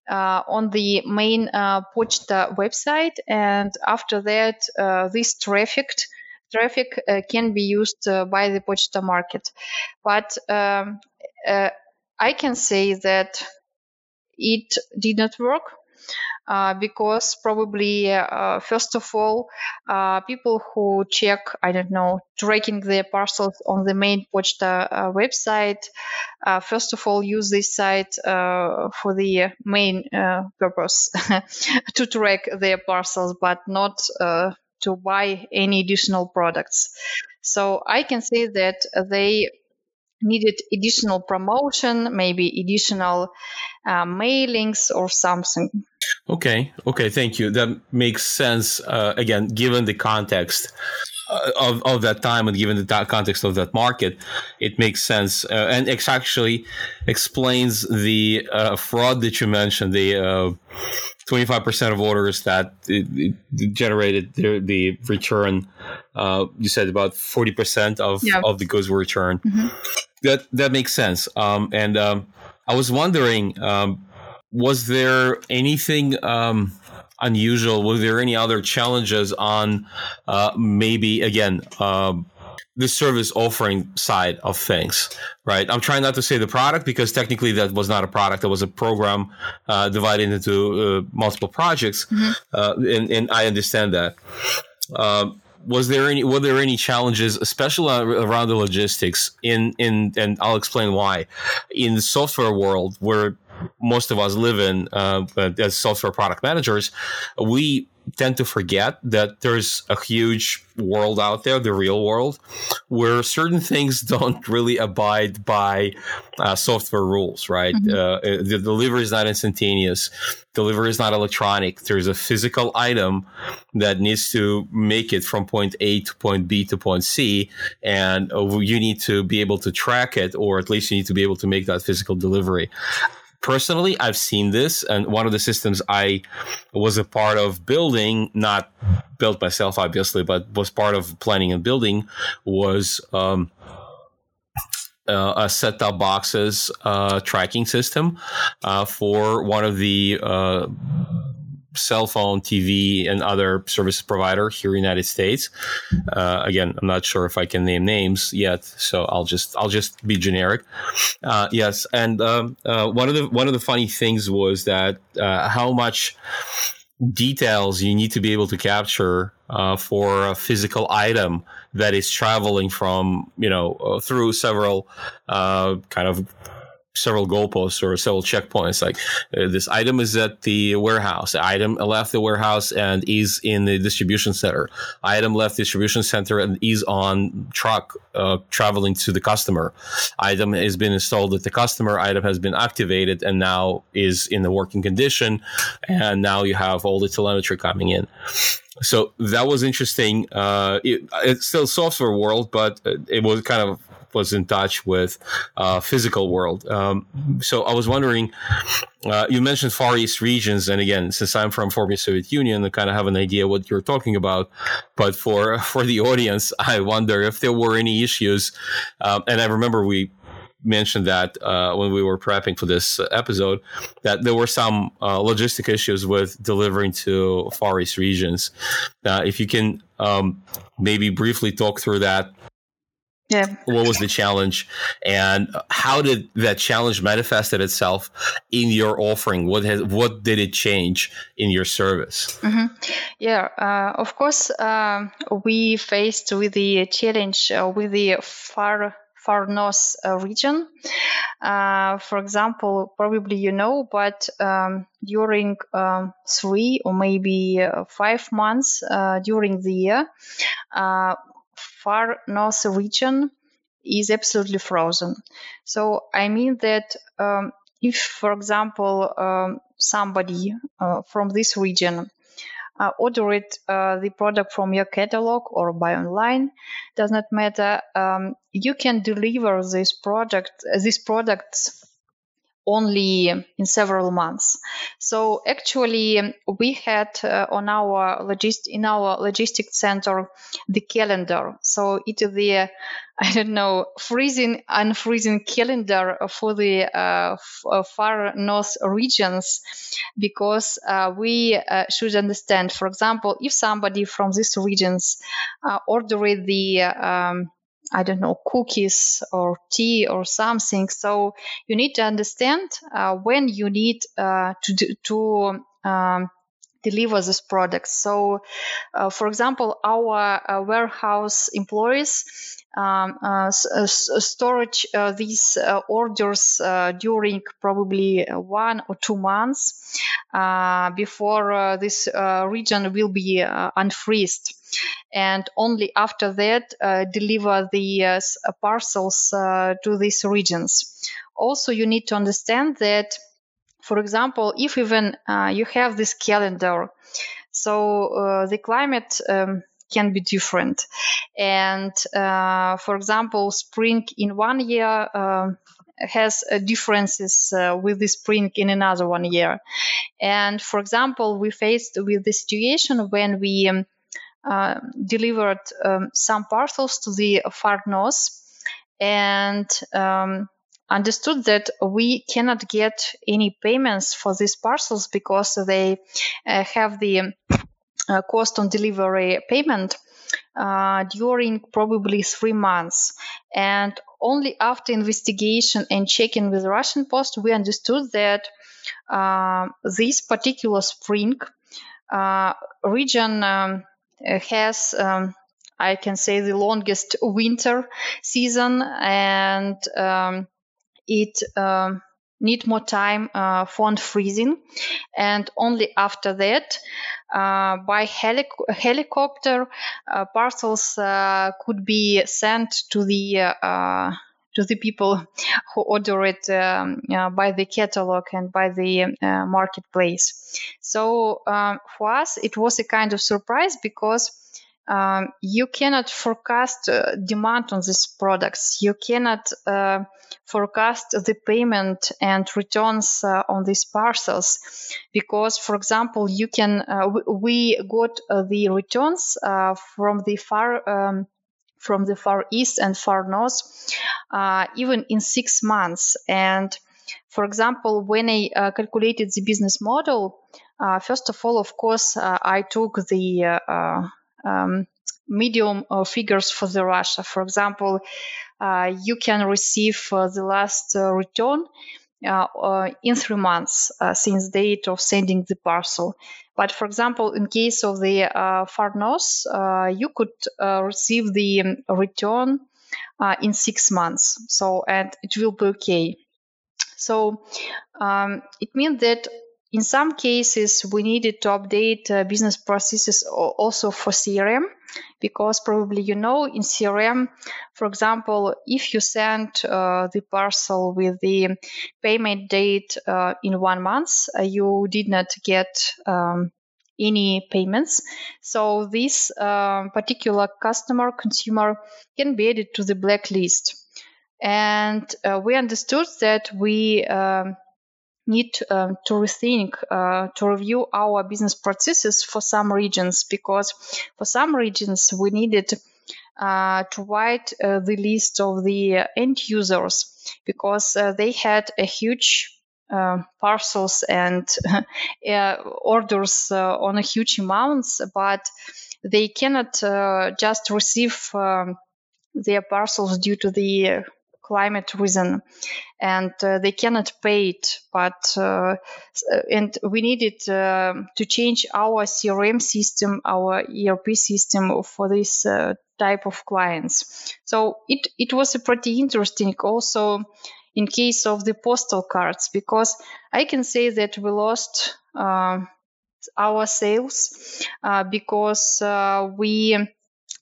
uh, on the main Pochta website, and after that, this traffic traffic can be used by the Pochta market. But um, I can say that it did not work uh, because probably uh, first of all uh, people who check i don't know tracking their parcels on the main pochta uh, website uh, first of all use this site for the main purpose *laughs* to track their parcels but not to buy any additional products. So i can say that they needed additional promotion, maybe additional uh, mailings or something. Okay, okay, thank you. That makes sense. Uh, again, given the context uh, of, of that time and given the context of that market, it makes sense. Uh, and it actually explains the uh, fraud that you mentioned, the 25% uh, of orders that it, it generated the, the return. you said about 40% of, yeah. of the goods were returned. Mm-hmm. That, that makes sense. Um, and um, I was wondering, um, was there anything um, unusual? Were there any other challenges on uh, maybe again? Um, the service offering side of things, right? I'm trying not to say the product because technically that was not a product; that was a program uh, divided into uh, multiple projects, mm-hmm. uh, and, and, I understand that. Um, was there any were there any challenges, especially around the logistics in in and I'll explain why in the software world where most of us live in uh, as software product managers, we tend to forget that there's a huge world out there, the real world, where certain things *laughs* don't really abide by uh, software rules, right? Mm-hmm. Uh, the delivery is not instantaneous, delivery is not electronic. There's a physical item that needs to make it from point A to point B to point C, and uh, you need to be able to track it, or at least you need to be able to make that physical delivery personally, I've seen this, and one of the systems I was a part of building, not built myself, obviously, but was part of planning and building, was um, uh, a set top boxes uh, tracking system uh, for one of the uh, cell phone, TV, and other service provider here in the United States. Uh, again, I'm not sure if I can name names yet, so I'll just I'll just be generic. Uh, yes, and um, uh, one of the one of the funny things was that uh, how much details you need to be able to capture uh, for a physical item that is traveling from you know uh, through several kind of several goalposts or several checkpoints. Like uh, this item is at the warehouse. Item left the warehouse and is in the distribution center. Item left distribution center and is on truck uh, traveling to the customer. Item has been installed at the customer. Item has been activated and now is in the working condition. And now you have all the telemetry coming in so that was interesting. Uh, it, it's still software world, but it was kind of was in touch with uh, physical world. Um, so I was wondering, uh, you mentioned Far East regions, and again, since I'm from former Soviet Union, I kind of have an idea what you're talking about. But for *laughs* for the audience, I wonder if there were any issues. Um, and I remember we mentioned that uh, when we were prepping for this episode that there were some uh, logistic issues with delivering to Far East regions. Uh, if you can um, maybe briefly talk through that yeah. What was the challenge, and how did that challenge manifested itself in your offering? What has what did it change in your service? Mm-hmm. Yeah, uh, of course, uh, we faced with the challenge uh, with the far far north uh, region. Uh, for example, probably you know, but um, during um, three or maybe uh, five months during the year far north region is absolutely frozen. So I mean that um, if, for example, um, somebody uh, from this region uh, ordered uh, the product from your catalog or buy online, does not matter. Um, you can deliver this product, these products only in several months. So actually, we had uh, on our logist in our logistics center the calendar. So it is the *laughs* I don't know freezing unfreezing calendar for the uh, f- uh, far north regions because uh, we uh, should understand. For example, if somebody from these regions uh, ordered the um, I don't know, cookies or tea or something. So you need to understand uh, when you need uh, to do, to um, deliver this product. So, uh, for example, our uh, warehouse employees um, uh, uh, storage these orders during probably one or two months before this region will be unfreezed and only after that uh, deliver the uh, parcels uh, to these regions. Also, you need to understand that, for example, if even you have this calendar, so the climate um, can be different. And uh, for example, spring in one year uh, has uh, differences with the spring in another one year. And for example, we faced with the situation when we um, uh, delivered um, some parcels to the far north and um, understood that we cannot get any payments for these parcels because they uh, have the uh, cost on delivery payment uh, during probably three months. And only after investigation and checking with Russian Post, we understood that uh, this particular spring uh, region um, has um, I can say the longest winter season, and um, it um, need more time uh, for freezing, and only after that, uh, by helic- helicopter, uh, parcels uh, could be sent to the uh, to the people who order it um, uh, by the catalog and by the marketplace. So um, for us, it was a kind of surprise because um, you cannot forecast uh, demand on these products. You cannot uh, forecast the payment and returns uh, on these parcels because, for example, you can. Uh, we got the returns from the far um, from the far east and far north, uh, even in six months. And for example, when I uh, calculated the business model, uh, first of all, of course, uh, I took the uh, um, medium figures for the Russia. For example, you can receive the last return uh, in three months since date of sending the parcel. But for example, in case of the uh, far north, you could receive the um, return in six months. So and it will be okay. So um, it means that in some cases, we needed to update uh, business processes also for CRM because probably you know in CRM, for example, if you send uh, the parcel with the payment date uh, in one month, uh, you did not get um, any payments. So this um, particular customer consumer can be added to the blacklist. And uh, we understood that we um, need um, to rethink, uh, to review our business processes for some regions because for some regions we needed uh, to write uh, the list of the end users because uh, they had a huge uh, parcels and *laughs* uh, orders on a huge amounts, but they cannot just receive um, their parcels due to the climate reason. And uh, they cannot pay it but uh, and we needed uh, to change our crm system our erp system for this uh, type of clients. So it it was pretty interesting also in case of the postal cards because i can say that we lost uh, our sales uh, because we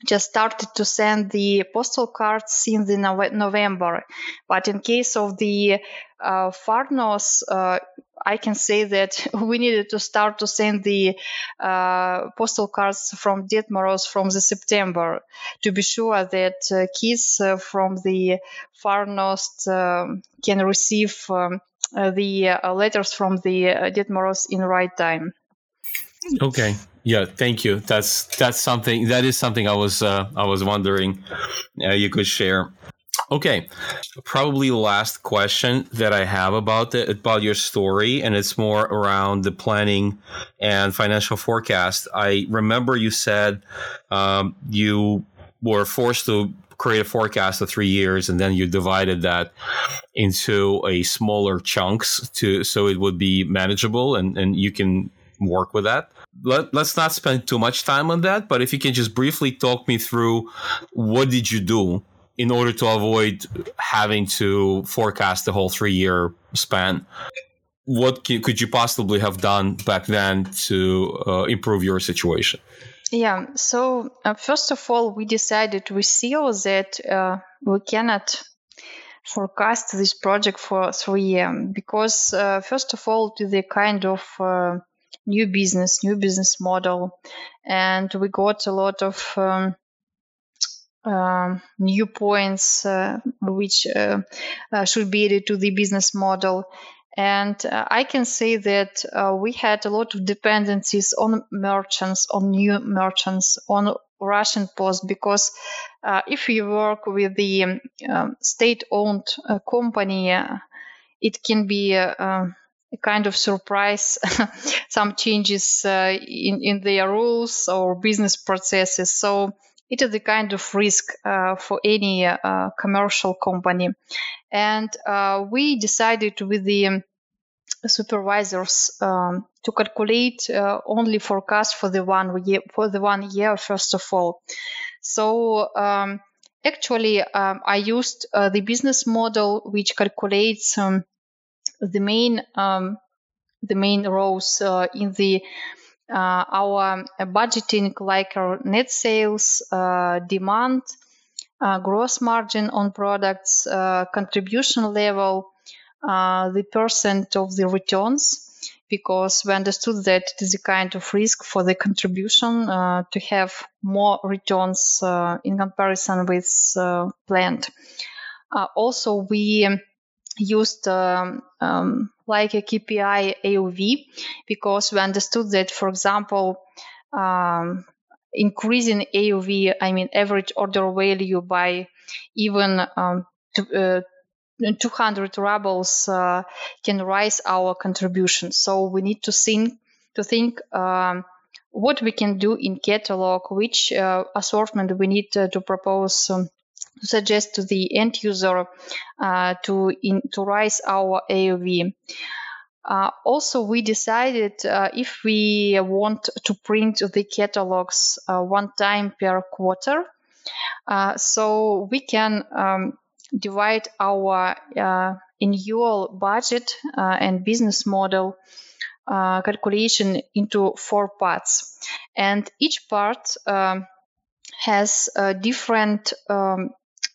just started to send the postal cards in the November. But in case of the uh, far north, uh, I can say that *laughs* we needed to start to send the uh, postal cards from Ded Moroz from the September to be sure that uh, kids uh, from the far north um, can receive um, uh, the uh, letters from the Ded Moroz in right time. Okay. Yeah, thank you. That's that's something that is something I was uh, I was wondering uh, you could share. Okay, probably the last question that I have about the, about your story, and it's more around the planning and financial forecast. I remember you said um, you were forced to create a forecast of three years, and then you divided that into a smaller chunks to so it would be manageable, and and you can work with that let, us not spend too much time on that but if you can just briefly talk me through what did you do in order to avoid having to forecast the whole three year span? What can, could you possibly have done back then to uh, improve your situation? Yeah so uh, first of all we decided with CEO that uh, we cannot forecast this project for three years because uh, first of all to the kind of uh, new business, new business model, and we got a lot of um, um, new points uh, which uh, uh, should be added to the business model. And uh, I can say that uh, we had a lot of dependencies on merchants, on new merchants, on Russian Post, because uh, if you work with the um, um state-owned company, it can be a kind of surprise *laughs* some changes uh, in, in their rules or business processes. So it is a kind of risk uh, for any uh, commercial company. And uh, we decided with the supervisors um, to calculate uh, only forecast for the one year, for the one year first of all. So um, actually, um, I used uh, the business model which calculates um, the main um, the main rows uh, in the uh, our budgeting like our net sales, uh, demand, uh, gross margin on products, uh, contribution level, uh, the percent of the returns, because we understood that it is a kind of risk for the contribution to have more returns in comparison with planned. also, we used um, um, like a KPI AOV because we understood that, for example, um, increasing AOV, I mean average order value by even um, to, uh, 200 rubles uh, can rise our contribution. So we need to think to think um, what we can do in catalog, which uh, assortment we need to propose um, suggest to the end user uh, to in, to rise our AOV. Uh, also, we decided uh, if we want to print the catalogs uh, one time per quarter, uh, so we can um, divide our uh, annual budget and business model calculation into four parts, and each part um, has different um,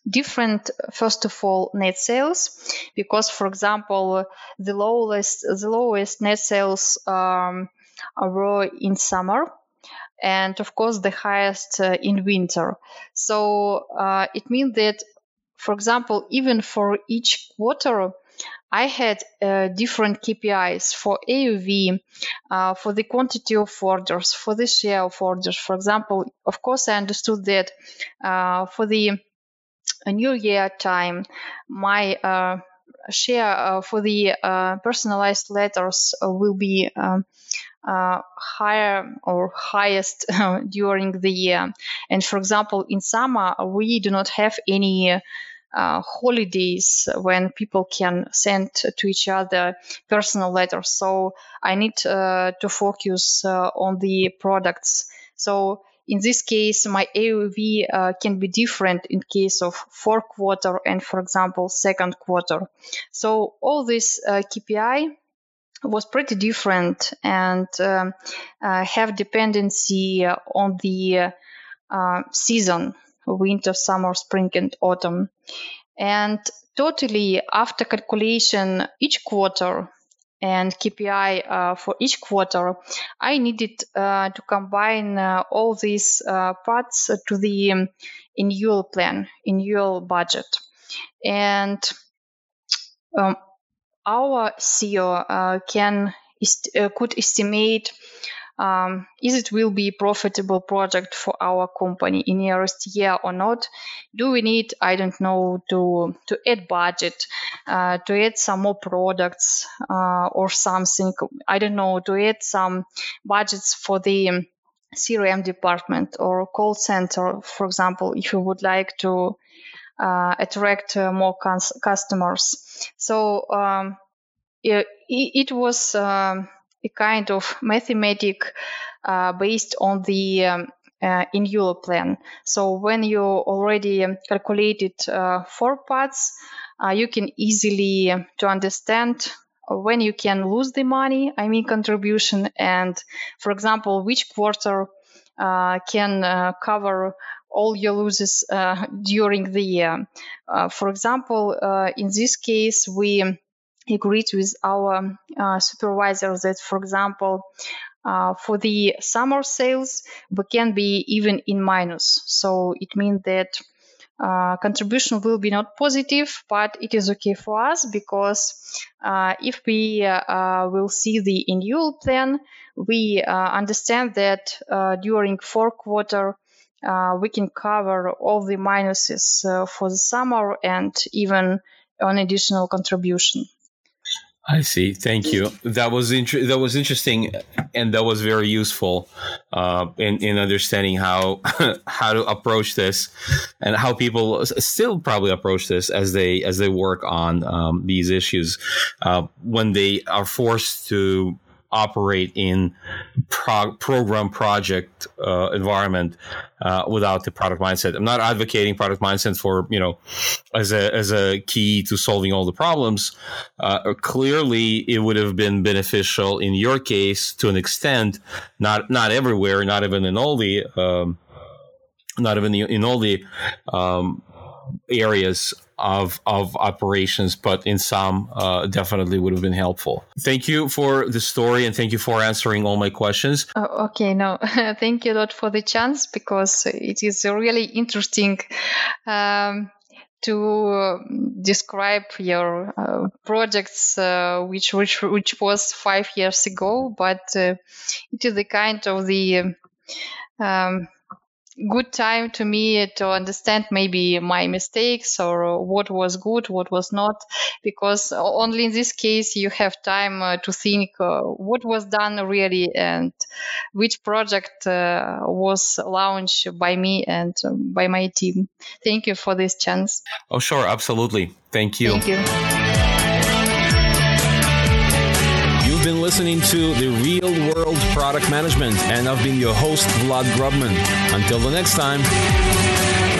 different first of all net sales because for example the lowest the lowest net sales um, were in summer and of course the highest uh, in winter so uh, it means that for example even for each quarter I had uh, different KPIs for AOV, uh, for the quantity of orders, for the share of orders. For example, of course, I understood that uh, for the a new year time, my uh, share uh, for the uh, personalized letters uh, will be um, uh, higher or highest *laughs* during the year. And for example, in summer, we do not have any uh, holidays when people can send to each other personal letters. So I need to focus on the products. So in this case, my AOV uh, can be different in case of fourth quarter and, for example, second quarter. So all this uh, KPI was pretty different and um, uh, have dependency on the uh, season, winter, summer, spring, and autumn. And totally after calculation, each quarter and KPI uh, for each quarter, I needed uh, to combine uh, all these uh, parts to the um, annual plan, annual budget. And um, our CEO uh, can uh, could estimate um, is it will be profitable project for our company in nearest year or not? Do we need i don't know to to add budget uh, to add some more products uh, or something? I don't know to add some budgets for the crm department or call center for example if you would like to uh, attract uh, more cons- customers. So um, it, it was um, a kind of mathematic uh, based on the um, uh, annual plan. So when you already calculated uh, four parts, uh, you can easily um, to understand when you can lose the money, I mean contribution, and for example, which quarter uh, can uh, cover all your losses during the year. for example, in this case, we agreed with our uh, supervisor that, for example, uh, for the summer sales, we can be even in minus. So it means that uh, contribution will be not positive, but it is okay for us because uh, if we uh, will see the annual plan, we uh, understand that during fourth quarter we can cover all the minuses for the summer and even an additional contribution. I see. Thank you. That was inter- that was interesting, and that was very useful uh, in in understanding how *laughs* how to approach this, and how people still probably approach this as they as they work on um, these issues uh, when they are forced to operate in pro- program project uh, environment uh, without the product mindset. I'm not advocating product mindset for you know as a as a key to solving all the problems. Uh, clearly, it would have been beneficial in your case to an extent, not not everywhere, not even in all the. Um, not even in all the um, areas of of operations, but in some uh, definitely would have been helpful. Thank you for the story and thank you for answering all my questions. Oh, okay, no, *laughs* thank you a lot for the chance because it is really interesting. Um, to describe your uh, projects, uh, which which which was five years ago, but uh, it is the kind of the um, good time to me to understand maybe my mistakes or what was good, what was not, because only in this case you have time uh, to think uh, what was done really and which project uh, was launched by me and um, by my team. Thank you for this chance. Oh, sure, absolutely. Thank you. Thank you been listening to the Real World Product Management, and I've been your host, Vlad Grubman. Until the next time.